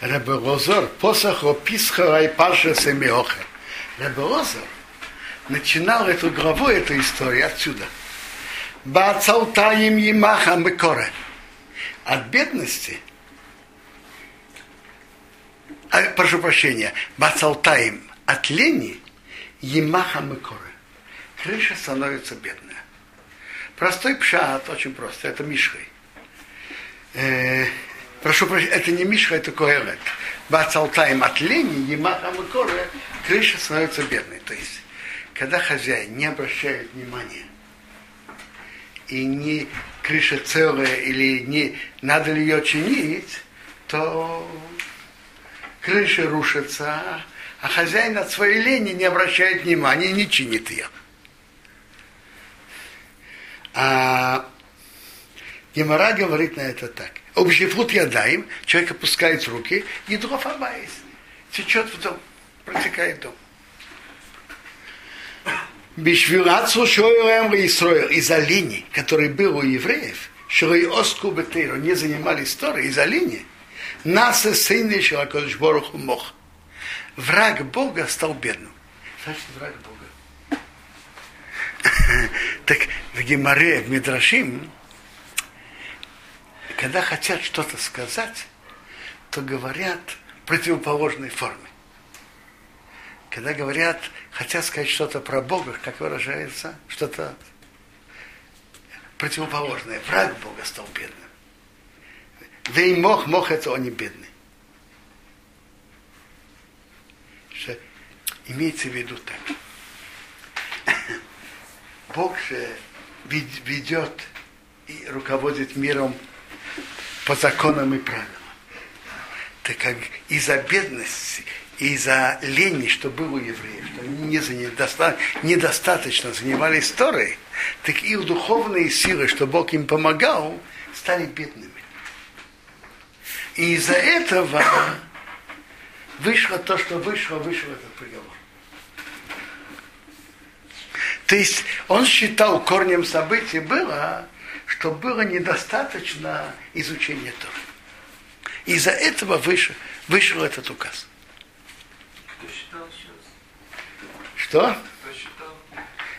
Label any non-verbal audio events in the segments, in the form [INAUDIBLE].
Рабелозор, посохо писхара и паша семиоха. Рабелозор начинал эту главу, эту историю отсюда. Бацалтаим Ямаха Мекоре. От бедности, а, прошу прощения, Бацалтаим, от лени Ямаха Мекоре. Крыша становится бедная. Простой пшат, очень просто, это мишхой. Э, прошу прощения, это не мишха, это коэлет. Бацалтаим от лени Ямаха Мекоре, крыша становится бедной. То есть, когда хозяин не обращает внимания и не крыша целая или не надо ли ее чинить, то крыша рушится, а хозяин от своей лени не обращает внимания и не чинит ее. А Гемора говорит на это так. Обжифут ядаем, человек опускает руки, и абайс. Течет в дом, протекает дом. Бишвирацу Шойлем Исроил из-за линии, который был у евреев, Шрой Оску Бетейру, не занимали историю из-за линии, нас и сын Боруху мог. Враг Бога стал бедным. Значит, враг Бога. [LAUGHS] так в Геморе, в Мидрашим, когда хотят что-то сказать, то говорят противоположной форме. Когда говорят, хотят сказать что-то про Бога, как выражается, что-то противоположное. Враг Бога стал бедным. Вей мох, мох это он не бедный. Что имеется в виду так. Бог же ведет и руководит миром по законам и правилам. Так как из-за бедности, из-за лени, что было у евреев, что они не заня... недостаточно занимались историей, так их духовные силы, что Бог им помогал, стали бедными. И из-за этого вышло то, что вышло, вышел этот приговор. То есть он считал корнем событий было, что было недостаточно изучения Торы. Из-за этого вышел, вышел этот указ. Что?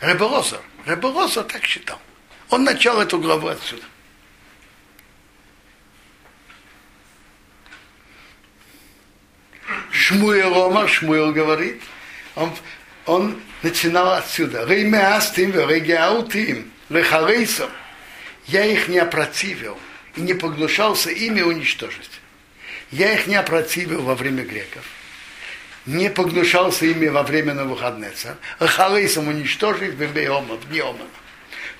Ребелозор. Ребелозор так считал. Он начал эту главу отсюда. Шмуэл Омар, Шмуэл говорит, он, он начинал отсюда. Реймеастим, регеаутим, лехарейсом. Я их не опротивил и не поглушался ими уничтожить. Я их не опротивил во время греков не погнушался ими во время Навуходнеца, а халейсом уничтожить в Бейома, в дни Омана.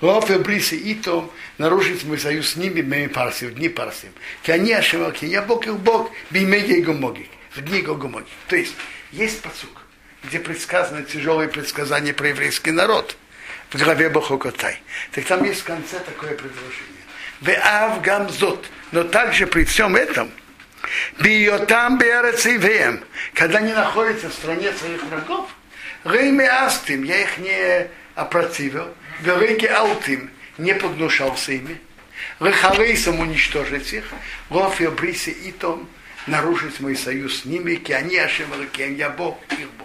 Лофе Бриси и том нарушить мой союз с ними в парси, в дни парси. Кани Ашемаки, я Бог и Бог, бимеги и гумоги, в дни гумоги. То есть, есть посук, где предсказано тяжелые предсказания про еврейский народ. В главе Бахокотай. Так там есть в конце такое предложение. Веав гамзот. Но также при всем этом, Биотам Берецивеем, когда они находятся в стране своих врагов, Рейме Астим, я их не опротивил, Верейки Аутим, не погнушался ими, Рехарейсом уничтожить их, Лофи Бриси Итом, нарушить мой союз с ними, ки они Ашем я Бог, их Бог.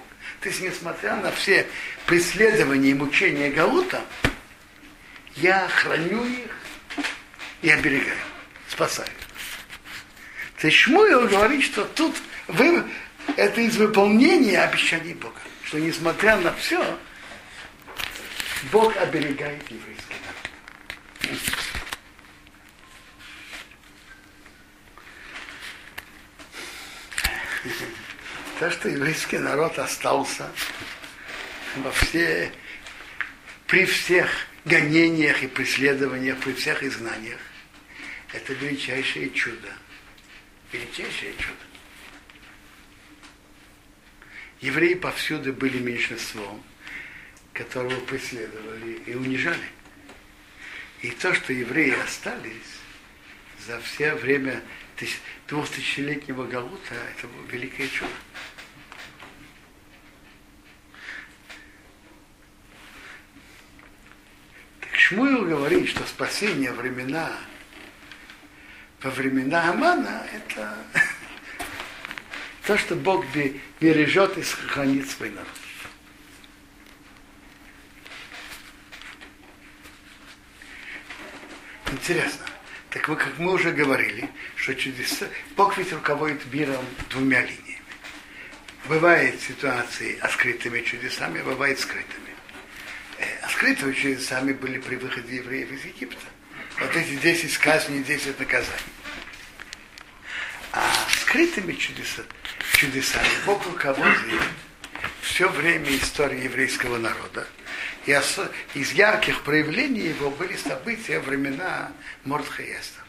То несмотря на все преследования и мучения Галута, я храню их и оберегаю, спасаю. То есть Шмуил говорит, что тут вы, это из выполнения обещаний Бога. Что несмотря на все, Бог оберегает еврейский народ. То, что еврейский народ остался во все, при всех гонениях и преследованиях, при всех изгнаниях, это величайшее чудо – величайшее чудо. Евреи повсюду были меньшинством, которого преследовали и унижали. И то, что евреи остались за все время двухтысячелетнего Галута, это было великое чудо. Шмуил говорит, что спасение времена во времена Амана это [LAUGHS] то, что Бог бережет и сохранит свой народ. Интересно. Так вы, как мы уже говорили, что чудеса, Бог ведь руководит миром двумя линиями. Бывают ситуации открытыми чудесами, бывает скрытыми. А скрытыми чудесами были при выходе евреев из Египта. Вот эти 10 казней, 10 наказаний. А скрытыми чудесами, чудесами Бог руководит все время истории еврейского народа. И из ярких проявлений его были события времена Мордхаеста.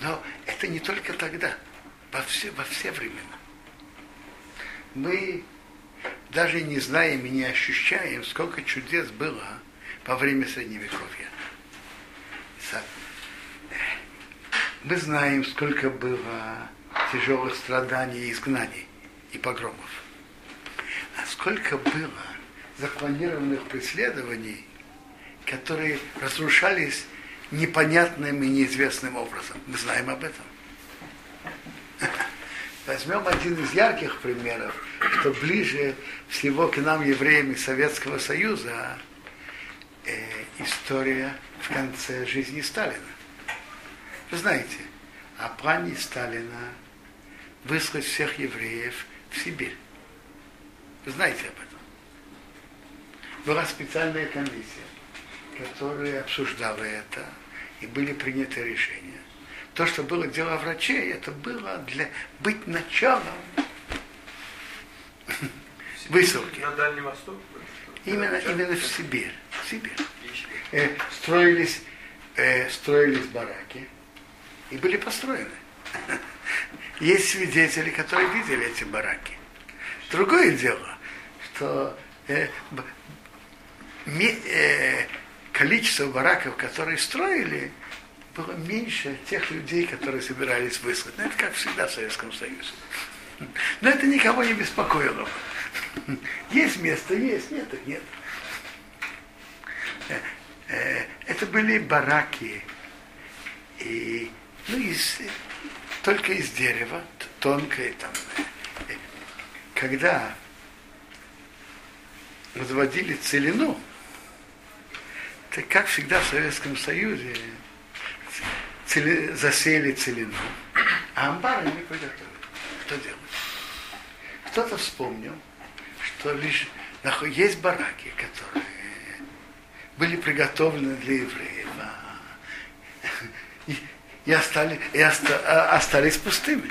Но это не только тогда, во все, во все времена. Мы даже не знаем и не ощущаем, сколько чудес было во время Средневековья. Мы знаем, сколько было тяжелых страданий изгнаний и погромов. А сколько было запланированных преследований, которые разрушались непонятным и неизвестным образом. Мы знаем об этом. Возьмем один из ярких примеров, что ближе всего к нам, евреям из Советского Союза, э, история в конце жизни Сталина. Вы знаете, о плане Сталина выслать всех евреев в Сибирь. Вы знаете об этом. Была специальная комиссия, которая обсуждала это, и были приняты решения. То, что было дело врачей, это было для быть началом [LAUGHS] высылки. На Дальний Восток? Именно, именно в Сибирь. В Сибирь. Э, строились, э, строились бараки и были построены. [LAUGHS] Есть свидетели, которые видели эти бараки. Другое дело, что э, ми, э, количество бараков, которые строили, было меньше тех людей, которые собирались выслать. Но это как всегда в Советском Союзе. Но это никого не беспокоило. Есть место, есть, нет, нет. Э, э, это были бараки, и, ну, из, только из дерева, тонкое там. Э, когда возводили целину, так как всегда в Советском Союзе цели, засеяли целину, а амбары не приготовили. Что делать? Кто-то вспомнил, что лишь есть бараки, которые были приготовлены для евреев, а, и, и, остались, и оста, а, остались пустыми.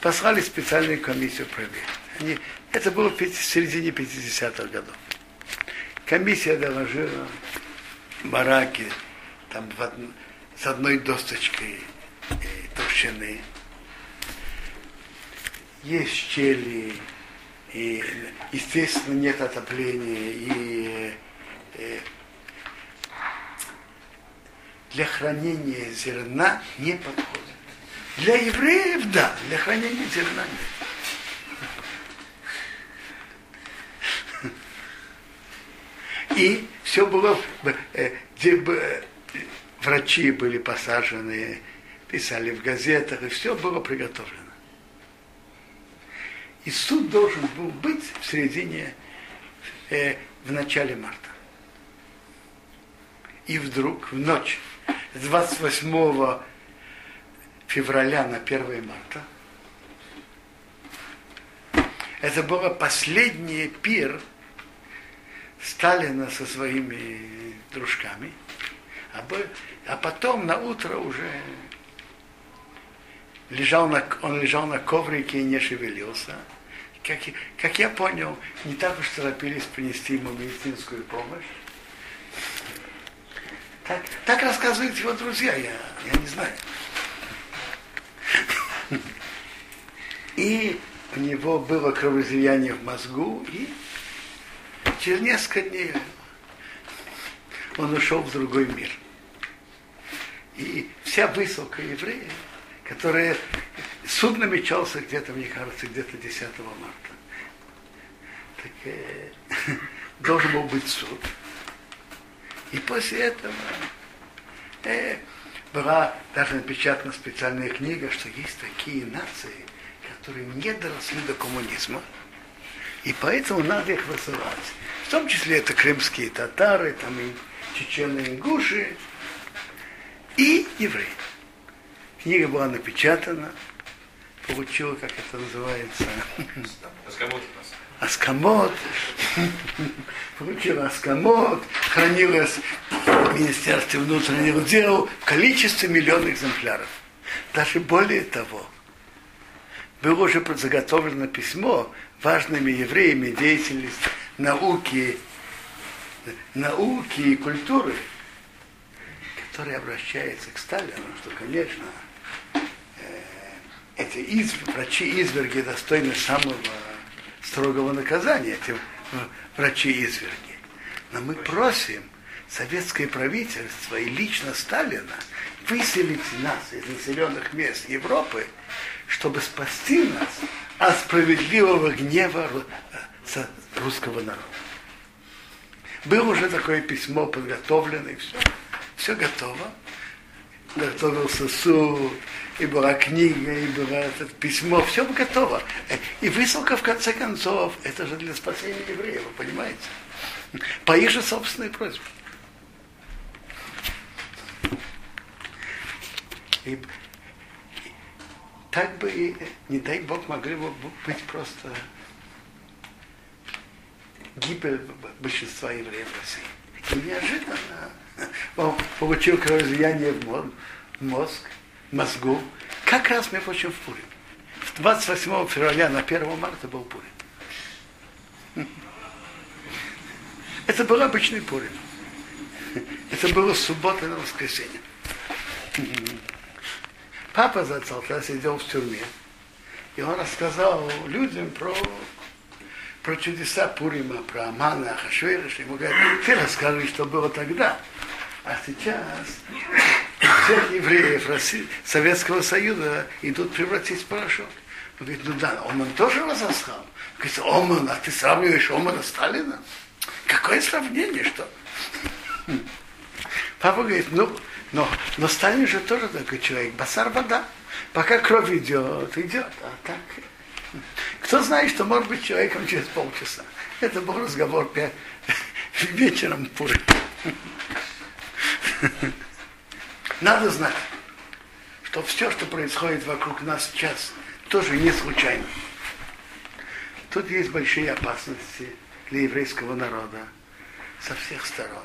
Послали специальную комиссию проверить. Они, это было в середине 50-х годов. Комиссия доложила бараки там в од... с одной досточкой э, толщины. Есть щели, и, естественно, нет отопления, и э, для хранения зерна не подходит. Для евреев, да, для хранения зерна нет. И все было, э, где бы врачи были посажены, писали в газетах, и все было приготовлено. И суд должен был быть в середине, э, в начале марта. И вдруг в ночь с 28 февраля на 1 марта это было последний пир Сталина со своими дружками, а, а потом на утро уже лежал на, он лежал на коврике и не шевелился. Как, как я понял, не так уж торопились принести ему медицинскую помощь. Так, так рассказывают его друзья, я, я не знаю. И у него было кровоизлияние в мозгу, и Через несколько дней он ушел в другой мир. И вся высылка евреев, которая суд намечался где-то, мне кажется, где-то 10 марта. Так, э, [LAUGHS] должен был быть суд. И после этого э, была даже напечатана специальная книга, что есть такие нации, которые не доросли до коммунизма, и поэтому надо их высылать. В том числе это крымские татары, там и чеченые ингуши, и евреи. Книга была напечатана, получила, как это называется, Аскамот, получила Аскамот, хранилась в Министерстве внутренних дел в количестве миллиона экземпляров. Даже более того, было уже заготовлено письмо важными евреями деятельность науки, науки и культуры, который обращается к Сталину, что, конечно, э, эти изв... врачи-изверги достойны самого строгого наказания, эти врачи-изверги. Но мы просим советское правительство и лично Сталина выселить нас из населенных мест Европы, чтобы спасти нас от справедливого гнева русского народа. Было уже такое письмо подготовлено, и все. Все готово. Готовился суд, и была книга, и было это письмо, все готово. И высылка, в конце концов, это же для спасения евреев, вы понимаете? По их же собственной просьбе. И, так бы, не дай Бог, могли бы быть просто гибель большинства евреев в России. И неожиданно он получил кровоизлияние в мозг, мозгу, как раз, между прочим, в Пурим. 28 февраля на 1 марта был Пурим. Это был обычный Пурим. Это было суббота на воскресенье. Папа Зацалта сидел в тюрьме, и он рассказал людям про, про чудеса Пурима, про Амана, Ахашвериша. Ему говорят, ты расскажи, что было тогда. А сейчас всех евреев России, Советского Союза идут превратить в порошок. Он говорит, ну да, Оман тоже разослал. Говорит, Оман, а ты сравниваешь Омана Сталина? Какое сравнение, что? Папа говорит, ну, но, но Сталин же тоже такой человек, басар вода. Пока кровь идет, идет, а так. Кто знает, что может быть человеком через полчаса. Это был разговор вечером пуры. Надо знать, что все, что происходит вокруг нас сейчас, тоже не случайно. Тут есть большие опасности для еврейского народа со всех сторон.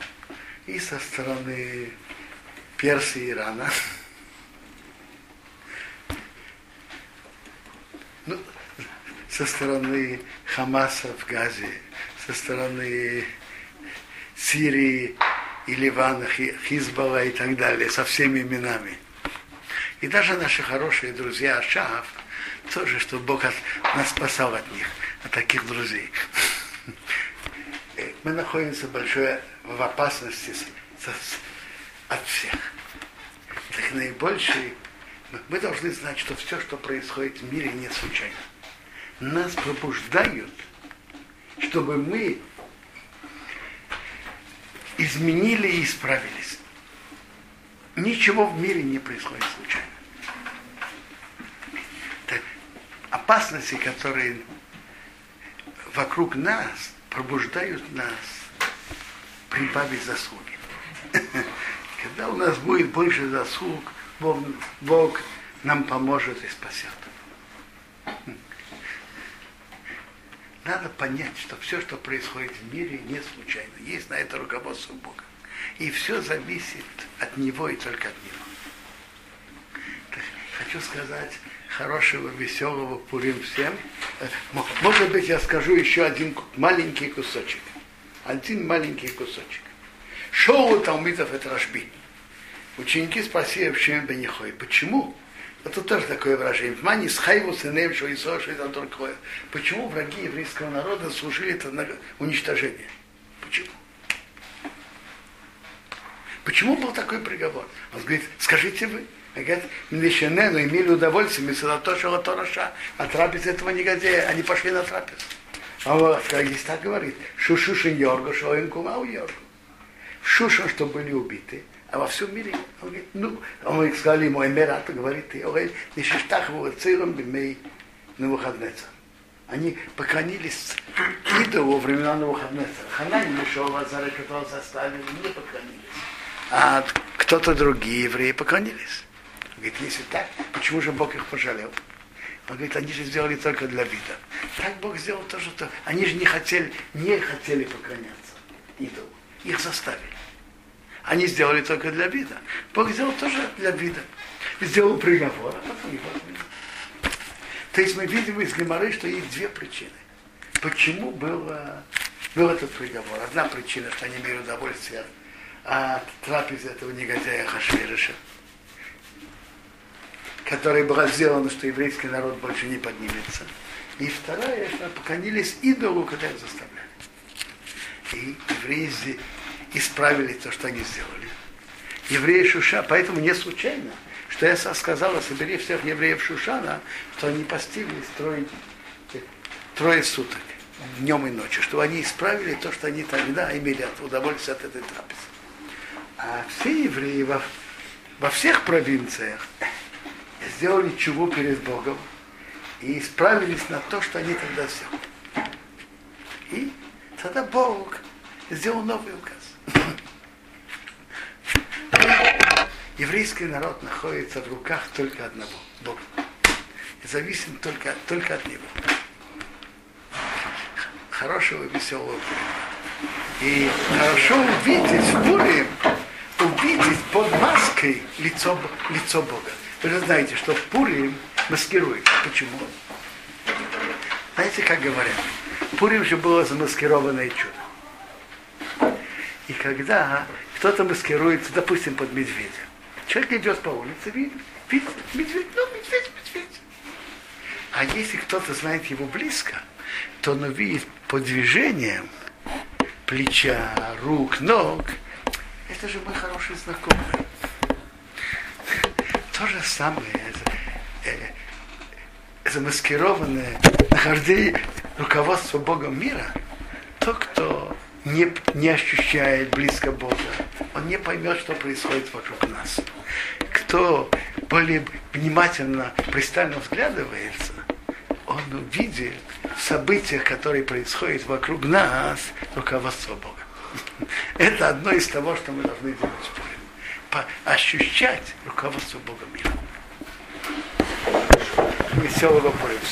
И со стороны Персии Ирана. Ну, со стороны Хамаса в Газе, со стороны Сирии и Ливана, Хизбала и так далее, со всеми именами. И даже наши хорошие друзья Ашав, тоже, чтобы Бог от, нас спасал от них, от таких друзей. Мы находимся большой в опасности от всех. Так наибольший, мы должны знать, что все, что происходит в мире, не случайно. Нас пробуждают, чтобы мы изменили и исправились. Ничего в мире не происходит случайно. Так, опасности, которые вокруг нас, пробуждают нас прибавить заслуги. [LAUGHS] Когда у нас будет больше заслуг, Бог, Бог нам поможет и спасет. Надо понять, что все, что происходит в мире, не случайно. Есть на это руководство Бога. И все зависит от Него и только от Него. Так, хочу сказать хорошего, веселого Пурим всем. Э, может быть, я скажу еще один маленький кусочек. Один маленький кусочек. Шоу Талмитов это Рашби. Ученики спросили, почему Бенихой. Почему? Это тоже такое выражение. Мани с хайву что Исо, что это такое. Почему враги еврейского народа служили это на уничтожение? Почему? Почему был такой приговор? Он говорит, скажите вы. Говорит, имели удовольствие, Месилато Шалатораша, а трапез этого негодяя, они пошли на трапез. А как здесь так говорит, Шушушин Йоргу, Шоин Кумау Йоргу. Шушин, что были убиты, а во всем мире, он говорит, ну, он сказали ему, Эмират, говорит, ты, говорит, не шештах его циром бимей на выходные. Они поклонились во времена Навуходнецера. Ханань Мишова, Лазара, которого заставили, не поклонились. А кто-то другие евреи поклонились. Он говорит, если так, почему же Бог их пожалел? Он говорит, они же сделали только для вида. Так Бог сделал то, что они же не хотели, не хотели поклоняться идолу. Их заставили. Они сделали только для вида. Бог сделал тоже для вида. Сделал приговор, а потом его. То есть мы видим из Геморы, что есть две причины. Почему было, был этот приговор? Одна причина, что они имели удовольствие от трапезы этого негодяя Хашвириша, которая была сделана, что еврейский народ больше не поднимется. И вторая, что поклонились идолу, когда заставляли. И евреи исправили то, что они сделали. Евреи Шуша, поэтому не случайно, что я сказала, собери всех евреев Шушана, что они постились трое, суток, днем и ночью, чтобы они исправили то, что они тогда имели удовольствие от этой трапезы. А все евреи во, во всех провинциях сделали чего перед Богом и исправились на то, что они тогда сделали. И тогда Бог сделал новый указ. Еврейский народ находится в руках только одного, Бога. И зависим только, только от Него. Хорошего веселого Пурима. И хорошо увидеть в Пурим, увидеть под маской лицо, лицо Бога. Вы же знаете, что в Пурим маскирует. Почему? Знаете, как говорят? Пурим же было замаскированное чудо. И когда кто-то маскируется, допустим, под медведя, человек идет по улице, видит, видит медведь, ну, медведь, медведь. А если кто-то знает его близко, то он увидит по движениям плеча, рук, ног. Это же мой хороший знакомый. То же самое э, замаскированное нахождение руководства Богом мира, то, кто не, не ощущает близко Бога, он не поймет, что происходит вокруг нас. Кто более внимательно, пристально взглядывается, он увидит в событиях, которые происходят вокруг нас, руководство Бога. [LAUGHS] Это одно из того, что мы должны делать в Пурим. Ощущать руководство Бога мира. Веселого Пурим всем.